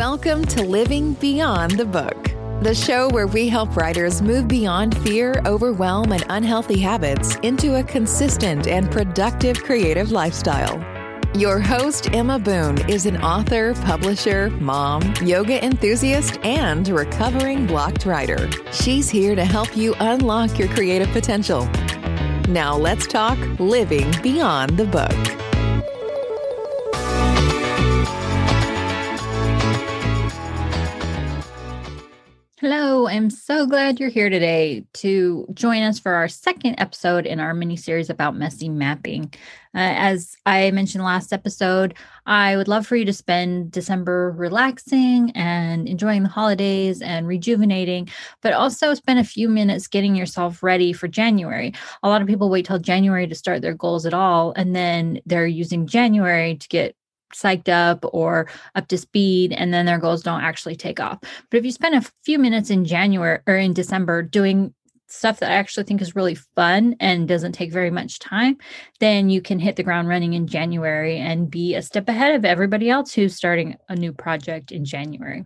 Welcome to Living Beyond the Book, the show where we help writers move beyond fear, overwhelm, and unhealthy habits into a consistent and productive creative lifestyle. Your host, Emma Boone, is an author, publisher, mom, yoga enthusiast, and recovering blocked writer. She's here to help you unlock your creative potential. Now, let's talk living beyond the book. Hello, I'm so glad you're here today to join us for our second episode in our mini series about messy mapping. Uh, as I mentioned last episode, I would love for you to spend December relaxing and enjoying the holidays and rejuvenating, but also spend a few minutes getting yourself ready for January. A lot of people wait till January to start their goals at all, and then they're using January to get psyched up or up to speed and then their goals don't actually take off. But if you spend a few minutes in January or in December doing stuff that I actually think is really fun and doesn't take very much time, then you can hit the ground running in January and be a step ahead of everybody else who's starting a new project in January.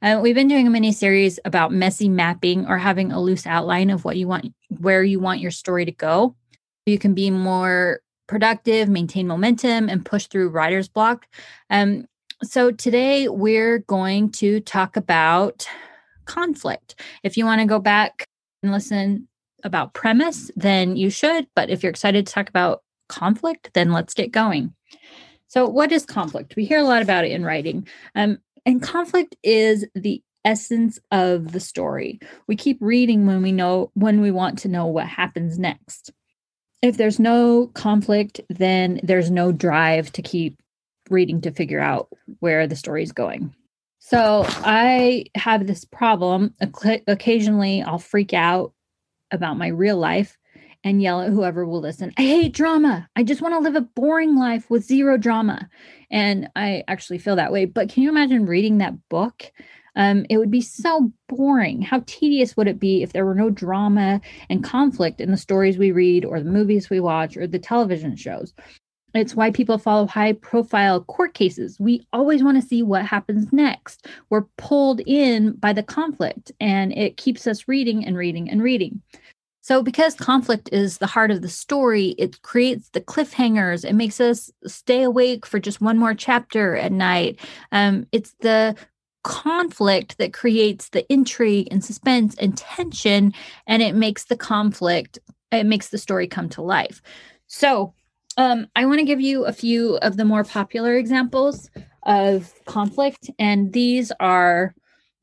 Uh, we've been doing a mini series about messy mapping or having a loose outline of what you want, where you want your story to go. You can be more productive, maintain momentum, and push through writer's block. Um, so today we're going to talk about conflict. If you want to go back and listen about premise, then you should. But if you're excited to talk about conflict, then let's get going. So, what is conflict? We hear a lot about it in writing. Um, and conflict is the essence of the story. We keep reading when we know when we want to know what happens next if there's no conflict, then there's no drive to keep reading to figure out where the story is going. So I have this problem. Occasionally, I'll freak out about my real life and yell at whoever will listen. I hate drama. I just want to live a boring life with zero drama. And I actually feel that way. But can you imagine reading that book um, it would be so boring. How tedious would it be if there were no drama and conflict in the stories we read, or the movies we watch, or the television shows? It's why people follow high profile court cases. We always want to see what happens next. We're pulled in by the conflict, and it keeps us reading and reading and reading. So, because conflict is the heart of the story, it creates the cliffhangers. It makes us stay awake for just one more chapter at night. Um, it's the conflict that creates the intrigue and suspense and tension and it makes the conflict it makes the story come to life so um, i want to give you a few of the more popular examples of conflict and these are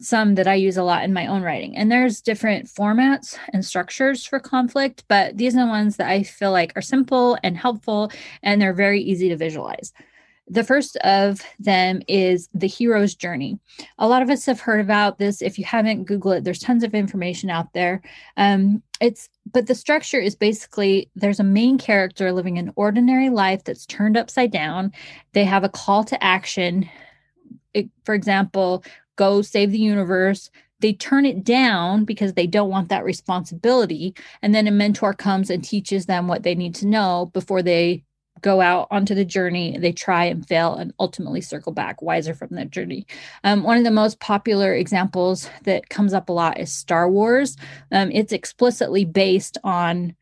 some that i use a lot in my own writing and there's different formats and structures for conflict but these are the ones that i feel like are simple and helpful and they're very easy to visualize the first of them is the hero's journey. A lot of us have heard about this. If you haven't, Google it. There's tons of information out there. Um, it's but the structure is basically there's a main character living an ordinary life that's turned upside down. They have a call to action. It, for example, go save the universe. They turn it down because they don't want that responsibility. And then a mentor comes and teaches them what they need to know before they go out onto the journey, they try and fail and ultimately circle back wiser from that journey. Um, one of the most popular examples that comes up a lot is Star Wars. Um, it's explicitly based on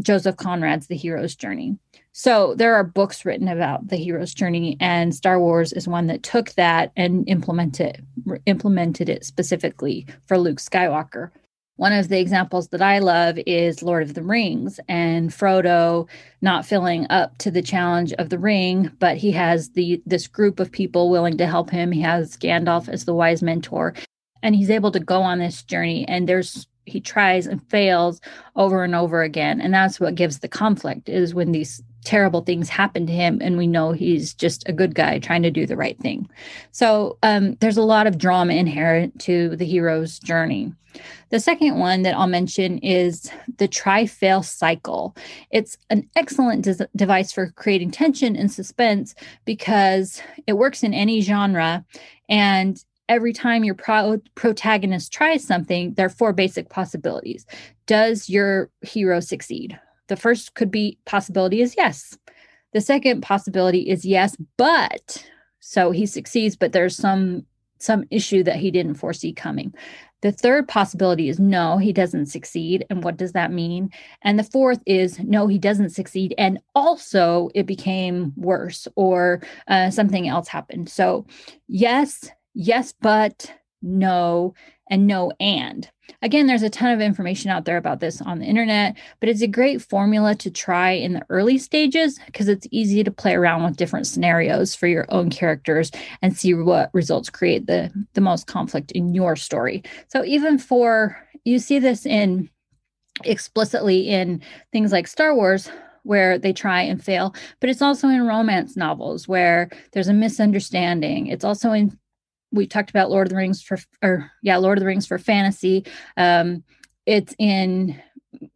Joseph Conrad's The Hero's Journey. So there are books written about the hero's journey, and Star Wars is one that took that and implemented implemented it specifically for Luke Skywalker. One of the examples that I love is Lord of the Rings and Frodo not filling up to the challenge of the ring, but he has the this group of people willing to help him. He has Gandalf as the wise mentor, and he's able to go on this journey. And there's he tries and fails over and over again, and that's what gives the conflict is when these terrible things happen to him and we know he's just a good guy trying to do the right thing. So um, there's a lot of drama inherent to the hero's journey. The second one that i'll mention is the try fail cycle. It's an excellent des- device for creating tension and suspense because it works in any genre and every time your pro- protagonist tries something there are four basic possibilities. Does your hero succeed the first could be possibility is yes. The second possibility is yes, but so he succeeds, but there's some some issue that he didn't foresee coming. The third possibility is no, he doesn't succeed. And what does that mean? And the fourth is no, he doesn't succeed. And also it became worse or uh, something else happened. So, yes, yes, but no, and no, and. Again, there's a ton of information out there about this on the internet, but it's a great formula to try in the early stages because it's easy to play around with different scenarios for your own characters and see what results create the, the most conflict in your story. So, even for you see this in explicitly in things like Star Wars, where they try and fail, but it's also in romance novels where there's a misunderstanding. It's also in we talked about Lord of the Rings for, or yeah, Lord of the Rings for fantasy. Um, it's in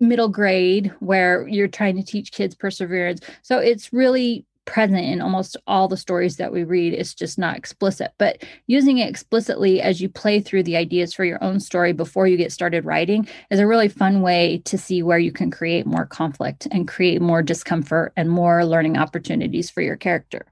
middle grade where you're trying to teach kids perseverance. So it's really present in almost all the stories that we read. It's just not explicit, but using it explicitly as you play through the ideas for your own story before you get started writing is a really fun way to see where you can create more conflict and create more discomfort and more learning opportunities for your character.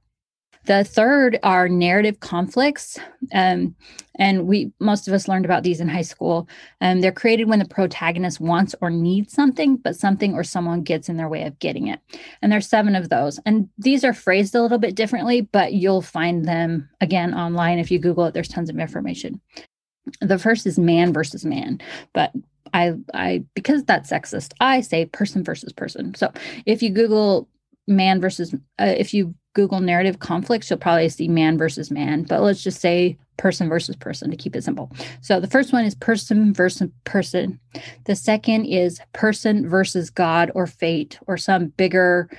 The third are narrative conflicts. Um, and we most of us learned about these in high school. Um, they're created when the protagonist wants or needs something, but something or someone gets in their way of getting it. And there's seven of those. And these are phrased a little bit differently, but you'll find them again online. If you Google it, there's tons of information. The first is man versus man, but I I because that's sexist, I say person versus person. So if you Google man versus uh, if you Google narrative conflicts, you'll probably see man versus man, but let's just say person versus person to keep it simple. So the first one is person versus person. The second is person versus God or fate or some bigger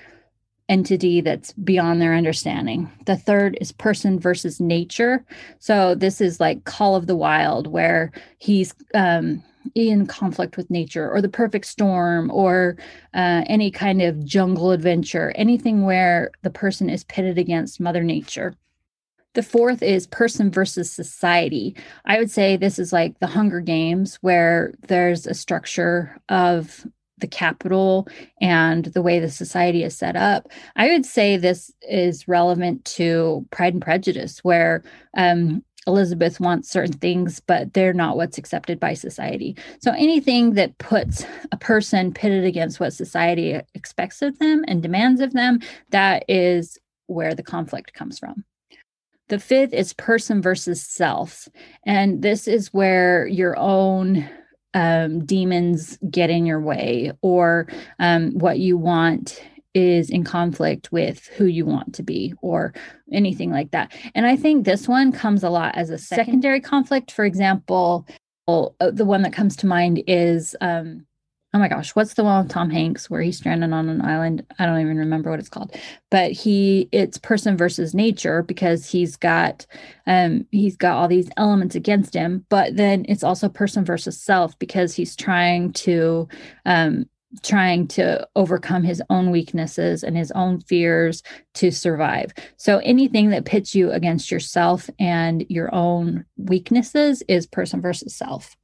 entity that's beyond their understanding. The third is person versus nature. So this is like Call of the Wild, where he's um, in conflict with nature or the perfect storm or uh, any kind of jungle adventure, anything where the person is pitted against Mother Nature. The fourth is person versus society. I would say this is like the Hunger Games, where there's a structure of the Capitol and the way the society is set up. I would say this is relevant to Pride and Prejudice, where um, Elizabeth wants certain things, but they're not what's accepted by society. So anything that puts a person pitted against what society expects of them and demands of them, that is where the conflict comes from. The fifth is person versus self. And this is where your own um, demons get in your way or um, what you want is in conflict with who you want to be or anything like that. And I think this one comes a lot as a secondary conflict. For example, uh, the one that comes to mind is um, oh my gosh, what's the one with Tom Hanks where he's stranded on an island? I don't even remember what it's called. But he it's person versus nature because he's got um he's got all these elements against him, but then it's also person versus self because he's trying to um trying to overcome his own weaknesses and his own fears to survive. So anything that pits you against yourself and your own weaknesses is person versus self.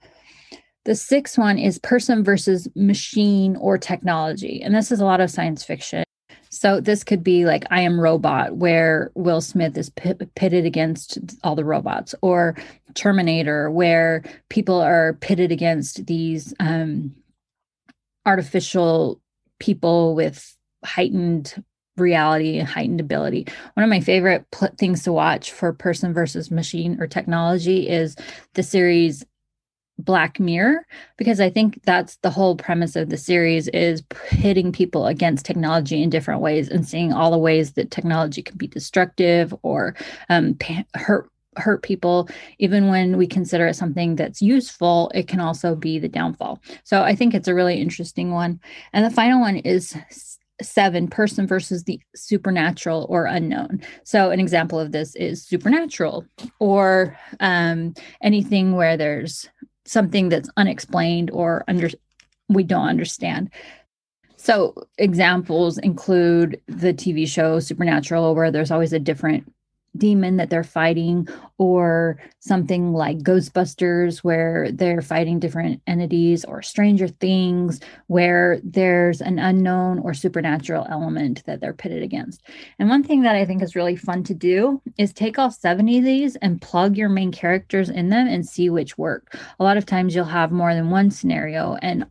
The sixth one is person versus machine or technology. And this is a lot of science fiction. So this could be like I Am Robot, where Will Smith is pitted against all the robots, or Terminator, where people are pitted against these um, artificial people with heightened reality and heightened ability. One of my favorite pl- things to watch for person versus machine or technology is the series black mirror because i think that's the whole premise of the series is pitting people against technology in different ways and seeing all the ways that technology can be destructive or um, hurt hurt people even when we consider it something that's useful it can also be the downfall. So i think it's a really interesting one. And the final one is seven person versus the supernatural or unknown. So an example of this is supernatural or um, anything where there's something that's unexplained or under we don't understand. So examples include the tv show supernatural where there's always a different demon that they're fighting, or something like Ghostbusters, where they're fighting different entities, or Stranger Things, where there's an unknown or supernatural element that they're pitted against. And one thing that I think is really fun to do is take all 70 of these and plug your main characters in them and see which work. A lot of times you'll have more than one scenario, and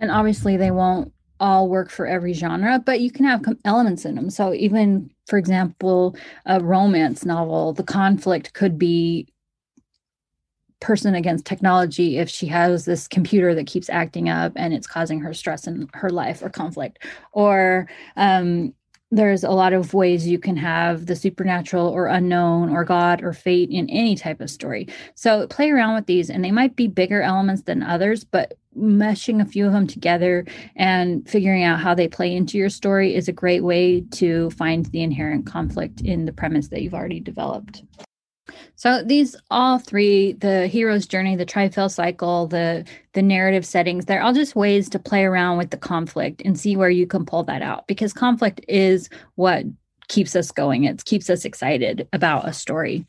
and obviously they won't all work for every genre, but you can have elements in them. So even, for example, a romance novel, the conflict could be person against technology if she has this computer that keeps acting up and it's causing her stress in her life or conflict or um, there's a lot of ways you can have the supernatural or unknown or God or fate in any type of story. So play around with these, and they might be bigger elements than others, but meshing a few of them together and figuring out how they play into your story is a great way to find the inherent conflict in the premise that you've already developed. So these all three, the hero's journey, the try fail cycle, the the narrative settings, they're all just ways to play around with the conflict and see where you can pull that out because conflict is what keeps us going. It keeps us excited about a story.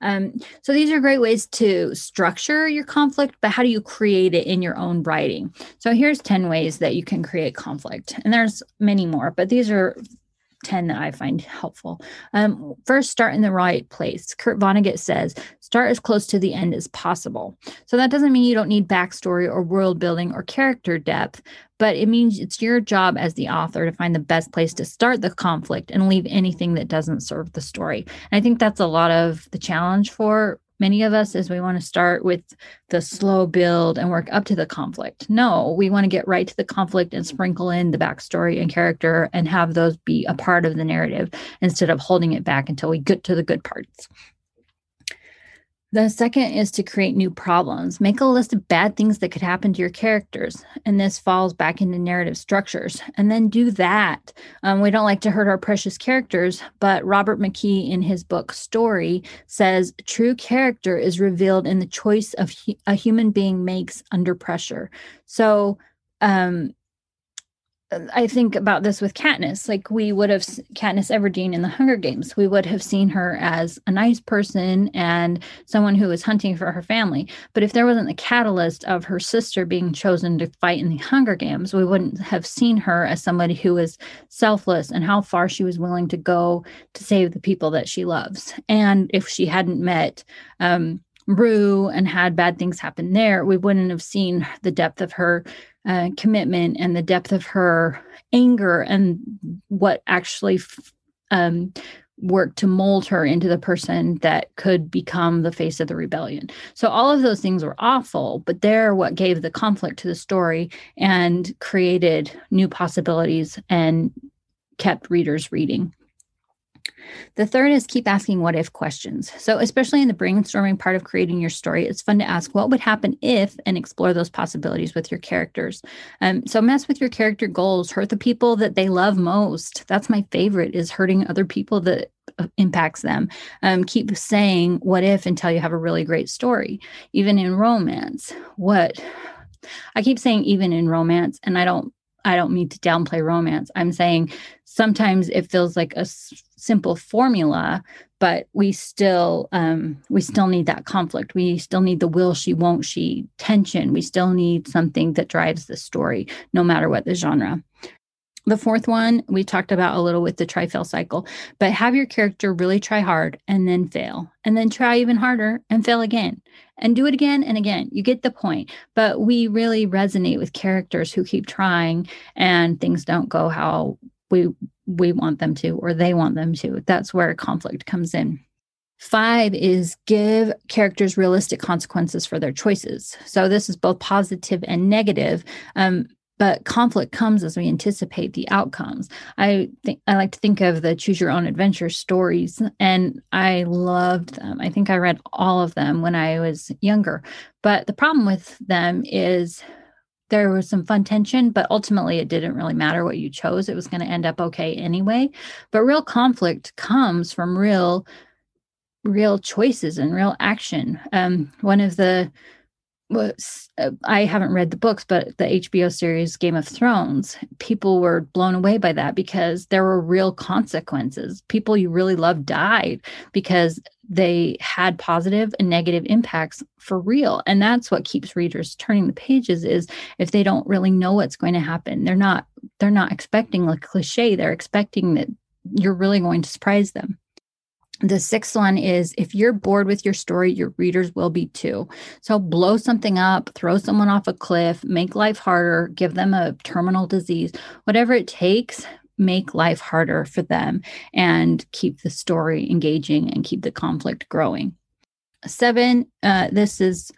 Um, so these are great ways to structure your conflict, but how do you create it in your own writing? So here's 10 ways that you can create conflict. And there's many more, but these are 10 that I find helpful. Um, first, start in the right place. Kurt Vonnegut says, start as close to the end as possible. So that doesn't mean you don't need backstory or world building or character depth, but it means it's your job as the author to find the best place to start the conflict and leave anything that doesn't serve the story. And I think that's a lot of the challenge for many of us is we want to start with the slow build and work up to the conflict. No, we want to get right to the conflict and sprinkle in the backstory and character and have those be a part of the narrative instead of holding it back until we get to the good parts. The second is to create new problems. Make a list of bad things that could happen to your characters. And this falls back into narrative structures. And then do that. Um, we don't like to hurt our precious characters, but Robert McKee in his book Story says true character is revealed in the choice of hu- a human being makes under pressure. So, um, I think about this with Katniss. Like we would have Katniss Everdeen in the Hunger Games. We would have seen her as a nice person and someone who was hunting for her family. But if there wasn't the catalyst of her sister being chosen to fight in the Hunger Games, we wouldn't have seen her as somebody who was selfless and how far she was willing to go to save the people that she loves. And if she hadn't met um, Rue and had bad things happen there, we wouldn't have seen the depth of her uh, commitment and the depth of her anger and what actually um, worked to mold her into the person that could become the face of the rebellion. So all of those things were awful, but they're what gave the conflict to the story and created new possibilities and kept readers reading. The third is keep asking what if questions. So, especially in the brainstorming part of creating your story, it's fun to ask what would happen if and explore those possibilities with your characters. Um, so, mess with your character goals, hurt the people that they love most. That's my favorite is hurting other people that uh, impacts them. Um, keep saying what if until you have a really great story. Even in romance, what I keep saying, even in romance, and I don't I don't mean to downplay romance. I'm saying sometimes it feels like a simple formula, but we still um, we still need that conflict. We still need the will she won't she tension. We still need something that drives the story, no matter what the genre. The fourth one we talked about a little with the try fail cycle, but have your character really try hard and then fail, and then try even harder and fail again and do it again and again. You get the point. But we really resonate with characters who keep trying and things don't go how we we want them to or they want them to. That's where conflict comes in. Five is give characters realistic consequences for their choices. So this is both positive and negative. Um, but conflict comes as we anticipate the outcomes. I think I like to think of the choose your own adventure stories, and I loved them. I think I read all of them when I was younger. But the problem with them is there was some fun tension, but ultimately it didn't really matter what you chose. It was going to end up okay anyway. But real conflict comes from real, real choices and real action. Um, one of the was uh, I haven't read the books, but the HBO series Game of Thrones, people were blown away by that because there were real consequences. People you really love died because they had positive and negative impacts for real. And that's what keeps readers turning the pages is if they don't really know what's going to happen. They're not they're not expecting a cliche. They're expecting that you're really going to surprise them. The sixth one is if you're bored with your story, your readers will be too. So blow something up, throw someone off a cliff, make life harder, give them a terminal disease, whatever it takes, make life harder for them and keep the story engaging and keep the conflict growing. Seven, uh, this is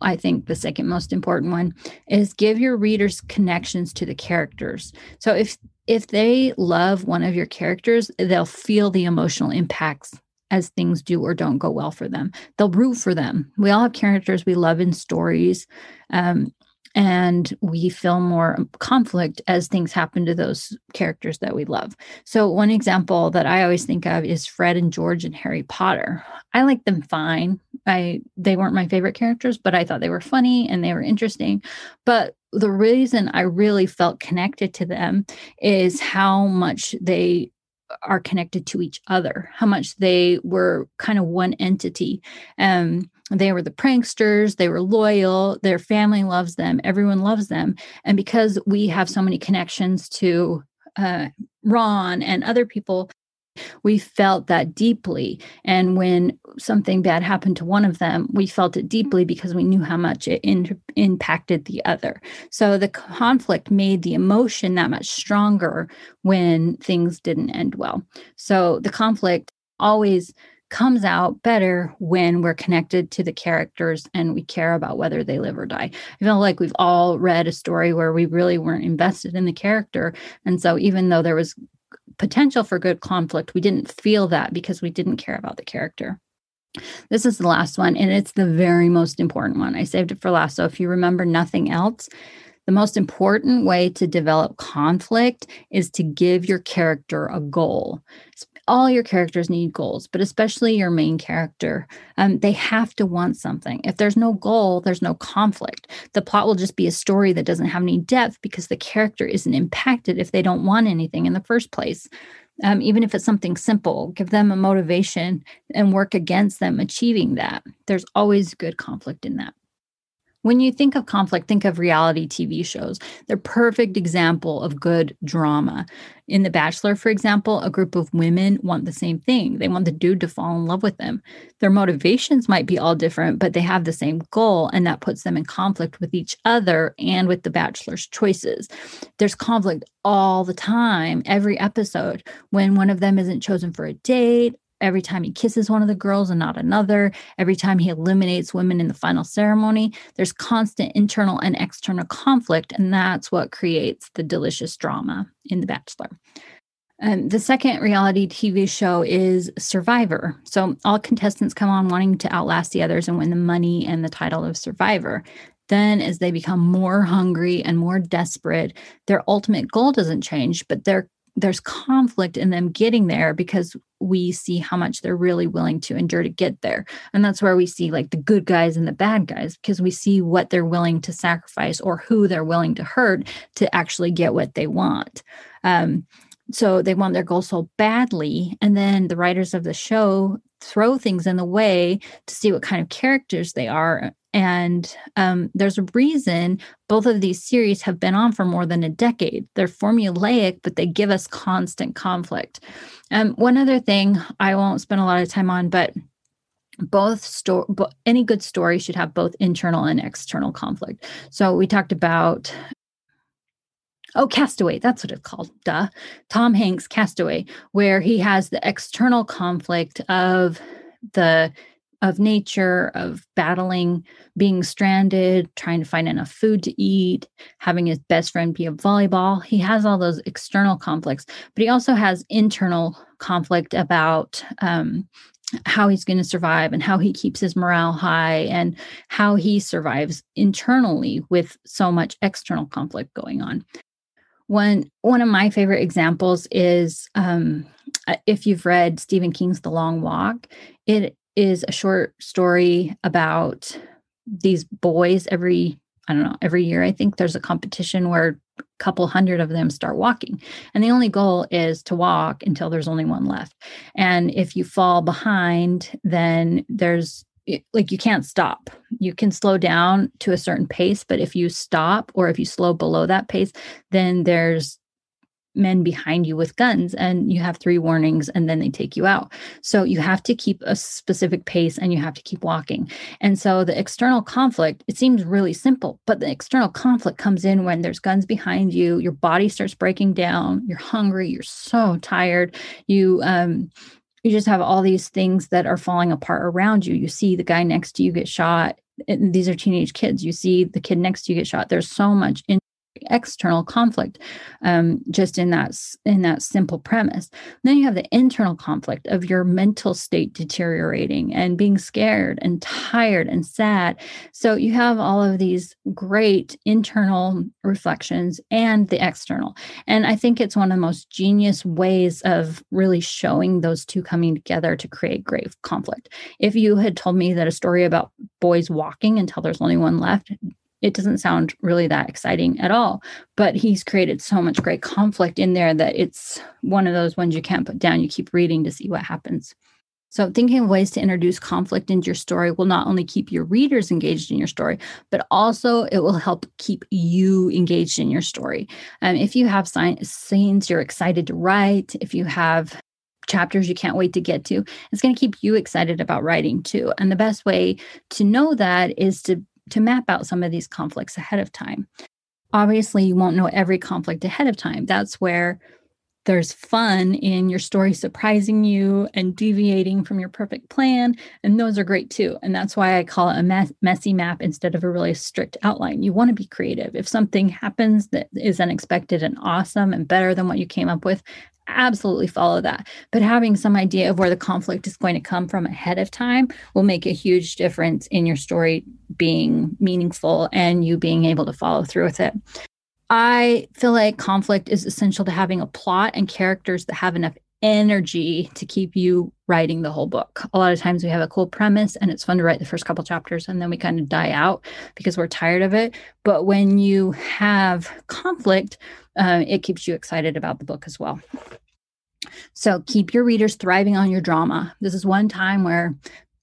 I think the second most important one is give your readers connections to the characters. So if if they love one of your characters, they'll feel the emotional impacts as things do or don't go well for them. They'll root for them. We all have characters we love in stories. Um, and we feel more conflict as things happen to those characters that we love. So, one example that I always think of is Fred and George and Harry Potter. I like them fine. I they weren't my favorite characters, but I thought they were funny and they were interesting. But the reason I really felt connected to them is how much they are connected to each other, how much they were kind of one entity. Um, they were the pranksters, they were loyal, their family loves them, everyone loves them. And because we have so many connections to uh, Ron and other people, we felt that deeply. And when something bad happened to one of them, we felt it deeply because we knew how much it in, impacted the other. So the conflict made the emotion that much stronger when things didn't end well. So the conflict always comes out better when we're connected to the characters and we care about whether they live or die. I feel like we've all read a story where we really weren't invested in the character. And so even though there was potential for good conflict, we didn't feel that because we didn't care about the character. This is the last one, and it's the very most important one. I saved it for last. So if you remember nothing else, the most important way to develop conflict is to give your character a goal all your characters need goals, but especially your main character. Um, they have to want something. If there's no goal, there's no conflict. The plot will just be a story that doesn't have any depth because the character isn't impacted if they don't want anything in the first place. Um, even if it's something simple, give them a motivation and work against them achieving that. There's always good conflict in that. When you think of conflict, think of reality TV shows. They're perfect example of good drama. In The Bachelor, for example, a group of women want the same thing. They want the dude to fall in love with them. Their motivations might be all different, but they have the same goal, and that puts them in conflict with each other and with the Bachelor's choices. There's conflict all the time, every episode, when one of them isn't chosen for a date every time he kisses one of the girls and not another, every time he eliminates women in the final ceremony. There's constant internal and external conflict, and that's what creates the delicious drama in The Bachelor. And the second reality TV show is Survivor. So all contestants come on wanting to outlast the others and win the money and the title of Survivor. Then, as they become more hungry and more desperate, their ultimate goal doesn't change, but their there's conflict in them getting there because we see how much they're really willing to endure to get there. And that's where we see like the good guys and the bad guys because we see what they're willing to sacrifice or who they're willing to hurt to actually get what they want. Um, so they want their goal so badly. And then the writers of the show throw things in the way to see what kind of characters they are and um, there's a reason both of these series have been on for more than a decade. They're formulaic, but they give us constant conflict. Um, one other thing I won't spend a lot of time on, but both story any good story should have both internal and external conflict so we talked about oh castaway that's what it's called duh tom hanks castaway where he has the external conflict of the of nature, of battling, being stranded, trying to find enough food to eat, having his best friend be a volleyball. He has all those external conflicts, but he also has internal conflict about um, how he's going to survive and how he keeps his morale high and how he survives internally with so much external conflict going on. One one of my favorite examples is um, if you've read Stephen King's The Long Walk. It is a short story about these boys every I don't know, every year I think there's a competition where a couple hundred of them start walking. And the only goal is to walk until there's only one left. And if you fall behind, then there's like you can't stop. You can slow down to a certain pace, but if you stop or if you slow below that pace, then there's men behind you with guns and you have three warnings and then they take you out. So you have to keep a specific pace and you have to keep walking. And so the external conflict, it seems really simple, but the external conflict comes in when there's guns behind you, your body starts breaking down, you're hungry, you're so tired, you um you just have all these things that are falling apart around you. You see the guy next to you get shot. These are teenage kids. You see the kid next to you get shot. There's so much in external conflict um, just in that in that simple premise. Then you have the internal conflict of your mental state deteriorating and being scared and tired and sad. So you have all of these great internal reflections and the external. And i think it's one of the most genius ways of really showing those two coming together to create great conflict. If you had told me that a story about boys walking until there's only one left it doesn't sound really that exciting at all. But he's created so much great conflict in there that it's one of those ones you can't put down. You keep reading to see what happens. So, thinking of ways to introduce conflict into your story will not only keep your readers engaged in your story, but also it will help keep you engaged in your story. Um, if you have scenes you're excited to write, if you have chapters you can't wait to get to, it's going to keep you excited about writing too. And the best way to know that is to to map out some of these conflicts ahead of time. Obviously, you won't know every conflict ahead of time. That's where there's fun in your story surprising you and deviating from your perfect plan. And those are great too. And that's why I call it a messy map instead of a really strict outline. You want to be creative. If something happens that is unexpected and awesome and better than what you came up with, absolutely follow that. But having some idea of where the conflict is going to come from ahead of time will make a huge difference in your story being meaningful and you being able to follow through with it. I feel like conflict is essential to having a plot and characters that have enough energy to keep you writing the whole book. A lot of times we have a cool premise and it's fun to write the first couple chapters and then we kind of die out because we're tired of it. But when you have conflict, uh, it keeps you excited about the book as well. So keep your readers thriving on your drama. This is one time where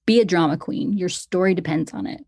be a drama queen. Your story depends on it.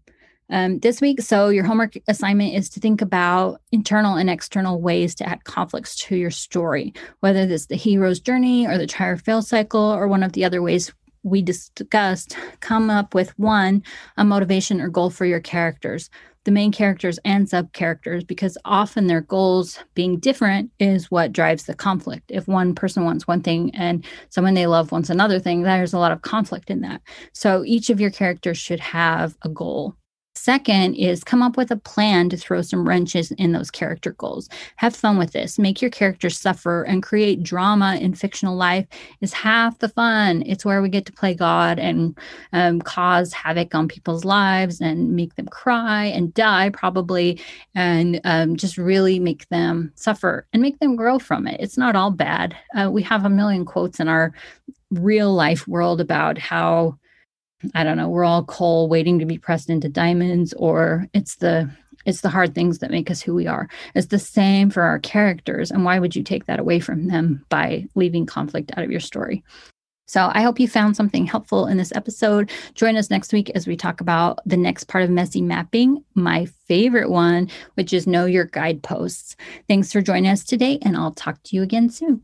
Um, this week, so your homework assignment is to think about internal and external ways to add conflicts to your story, whether this the hero's journey or the try or fail cycle or one of the other ways we discussed. Come up with one, a motivation or goal for your characters the main characters and sub characters because often their goals being different is what drives the conflict. If one person wants one thing and someone they love wants another thing, there's a lot of conflict in that. So each of your characters should have a goal Second is come up with a plan to throw some wrenches in those character goals. Have fun with this. Make your characters suffer and create drama in fictional life is half the fun. It's where we get to play God and um, cause havoc on people's lives and make them cry and die, probably, and um, just really make them suffer and make them grow from it. It's not all bad. Uh, we have a million quotes in our real life world about how I don't know, we're all coal waiting to be pressed into diamonds, or it's the it's the hard things that make us who we are. It's the same for our characters. And why would you take that away from them by leaving conflict out of your story? So I hope you found something helpful in this episode. Join us next week as we talk about the next part of messy mapping, my favorite one, which is know your guideposts. Thanks for joining us today, and I'll talk to you again soon.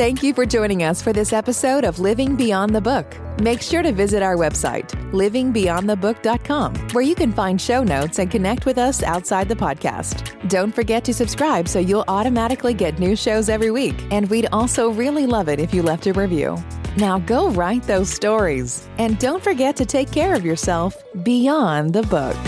Thank you for joining us for this episode of Living Beyond the Book. Make sure to visit our website, livingbeyondthebook.com, where you can find show notes and connect with us outside the podcast. Don't forget to subscribe so you'll automatically get new shows every week. And we'd also really love it if you left a review. Now go write those stories. And don't forget to take care of yourself beyond the book.